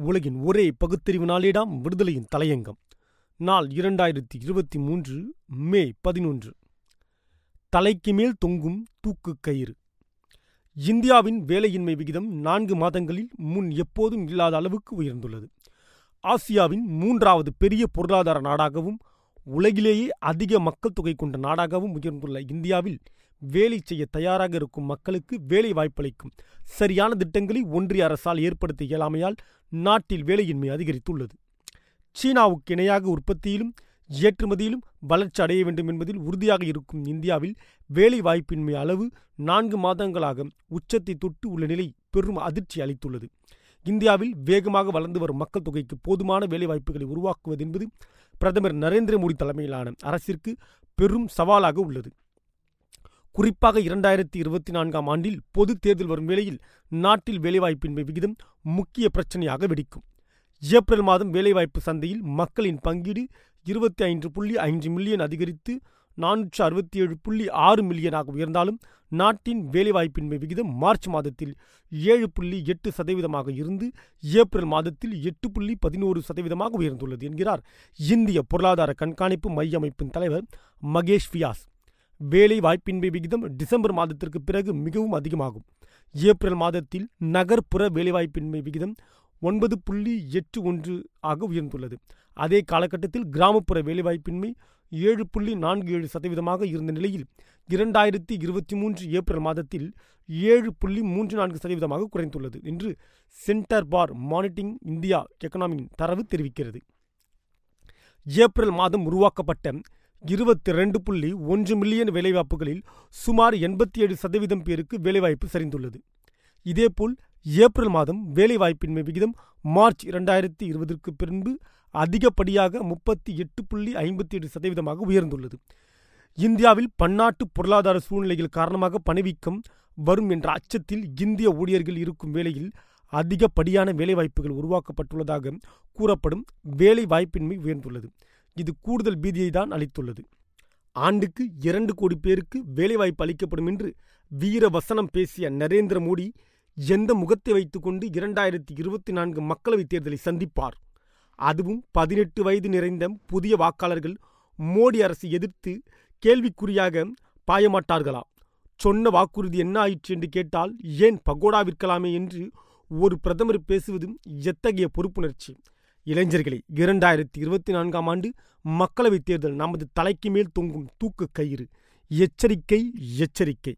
உலகின் ஒரே பகுத்தறிவு நாளிடம் விடுதலையின் தலையங்கம். நாள் இரண்டாயிரத்தி இருபத்தி மூன்று மே பதினொன்று. தலைக்கு மேல் தொங்கும் தூக்கு கயிறு. இந்தியாவின் வேலையின்மை விகிதம் நான்கு மாதங்களில் முன் எப்போதும் இல்லாத அளவுக்கு உயர்ந்துள்ளது. ஆசியாவின் மூன்றாவது பெரிய பொருளாதார நாடாகவும் உலகிலேயே அதிக மக்கள் தொகை கொண்ட நாடாகவும் உயர்ந்துள்ள இந்தியாவில் வேலை செய்ய தயாராக இருக்கும் மக்களுக்கு வேலை வாய்ப்பளிக்கும். சரியான திட்டங்களை ஒன்றிய அரசால் ஏற்படுத்த இயலாமையால் நாட்டில் வேலையின்மை அதிகரித்துள்ளது. சீனாவுக்கு இணையாக உற்பத்தியிலும் ஏற்றுமதியிலும் வளர்ச்சி அடைய வேண்டும் என்பதில் உறுதியாக இருக்கும் இந்தியாவில் வேலை வாய்ப்பின்மை அளவு நான்கு மாதங்களாக உச்சத்தை தொட்டு உள்ள நிலை பெரும் அதிர்ச்சி அளித்துள்ளது. இந்தியாவில் வேகமாக வளர்ந்து வரும் மக்கள் தொகைக்கு போதுமான வேலைவாய்ப்புகளை உருவாக்குவது என்பது பிரதமர் நரேந்திர மோடி தலைமையிலான அரசிற்கு பெரும் சவாலாக உள்ளது. குறிப்பாக இரண்டாயிரத்தி இருபத்தி நான்காம் ஆண்டில் பொது தேர்தல் வரும் வேளையில் நாட்டில் வேலைவாய்ப்பின்மை விகிதம் முக்கிய பிரச்சனையாக வெடிக்கும். ஏப்ரல் மாதம் வேலைவாய்ப்பு சந்தையில் மக்களின் பங்கீடு இருபத்தி ஐந்து புள்ளி ஐந்து மில்லியன் அதிகரித்து நானூற்று அறுபத்தி ஏழு புள்ளி ஆறு மில்லியனாக உயர்ந்தாலும் நாட்டின் வேலைவாய்ப்பின்மை விகிதம் மார்ச் மாதத்தில் ஏழு புள்ளி எட்டு சதவீதமாக இருந்து ஏப்ரல் மாதத்தில் எட்டு புள்ளி பதினோரு சதவீதமாக உயர்ந்துள்ளது என்கிறார் இந்திய பொருளாதார கண்காணிப்பு மைய அமைப்பின் தலைவர் மகேஷ் வியாஸ். வேலை வாய்ப்பின்மை விகிதம் டிசம்பர் மாதத்திற்கு பிறகு மிகவும் அதிகமாகும். ஏப்ரல் மாதத்தில் நகர்ப்புற வேலைவாய்ப்பின்மை விகிதம் ஒன்பது புள்ளி எட்டு ஒன்று ஆக உயர்ந்துள்ளது. அதே காலகட்டத்தில் கிராமப்புற வேலைவாய்ப்பின்மை ஏழு புள்ளி நான்கு ஏழு சதவீதமாக இருந்த நிலையில் இரண்டாயிரத்தி இருபத்தி மூன்று ஏப்ரல் மாதத்தில் ஏழு புள்ளி மூன்று நான்கு சதவீதமாக குறைந்துள்ளது என்று சென்டர் பார் மானிட்டிங் இந்தியா எக்கனாமியின் தரவு தெரிவிக்கிறது. ஏப்ரல் மாதம் உருவாக்கப்பட்ட இருபத்தி ரெண்டு புள்ளி ஒன்று மில்லியன் வேலைவாய்ப்புகளில் சுமார் எண்பத்தி ஏழு சதவீதம் பேருக்கு வேலைவாய்ப்பு சரிந்துள்ளது. இதேபோல் ஏப்ரல் மாதம் வேலைவாய்ப்பின்மை விகிதம் மார்ச் இரண்டாயிரத்தி இருபதற்கு பின்பு அதிகப்படியாக முப்பத்தி எட்டு புள்ளி ஐம்பத்தி ஏழு சதவீதமாக உயர்ந்துள்ளது. இந்தியாவில் பன்னாட்டு பொருளாதார சூழ்நிலைகள் காரணமாக பணிவீக்கம் வரும் என்ற அச்சத்தில் இந்திய ஊழியர்கள் இருக்கும் வேளையில் அதிகப்படியான வேலைவாய்ப்புகள் உருவாக்கப்பட்டுள்ளதாக கூறப்படும் வேலை வாய்ப்பின்மை உயர்ந்துள்ளது. இது கூடுதல் பீதியை தான் அளித்துள்ளது. ஆண்டுக்கு இரண்டு கோடி பேருக்கு வேலைவாய்ப்பு அளிக்கப்படும் என்று வீர வசனம் பேசிய நரேந்திர மோடி எந்த முகத்தை வைத்துக்கொண்டு இரண்டாயிரத்தி இருபத்தி நான்கு மக்களவைத் தேர்தலை சந்திப்பார்? அதுவும் பதினெட்டு வயது நிறைந்த புதிய வாக்காளர்கள் மோடி அரசை எதிர்த்து கேள்விக்குறியாக பாயமாட்டார்களா? சொன்ன வாக்குறுதி என்ன ஆயிற்று என்று கேட்டால் ஏன் பகோடா விற்கலாமே என்று ஒரு பிரதமர் பேசுவது எத்தகைய பொறுப்புணர்ச்சி? இளைஞர்களே இரண்டாயிரத்தி இருபத்தி நான்காம் ஆண்டு மக்களவைத் தேர்தல் நமது தலைக்கு மேல் தொங்கும் தூக்கு கயிறு. எச்சரிக்கை எச்சரிக்கை.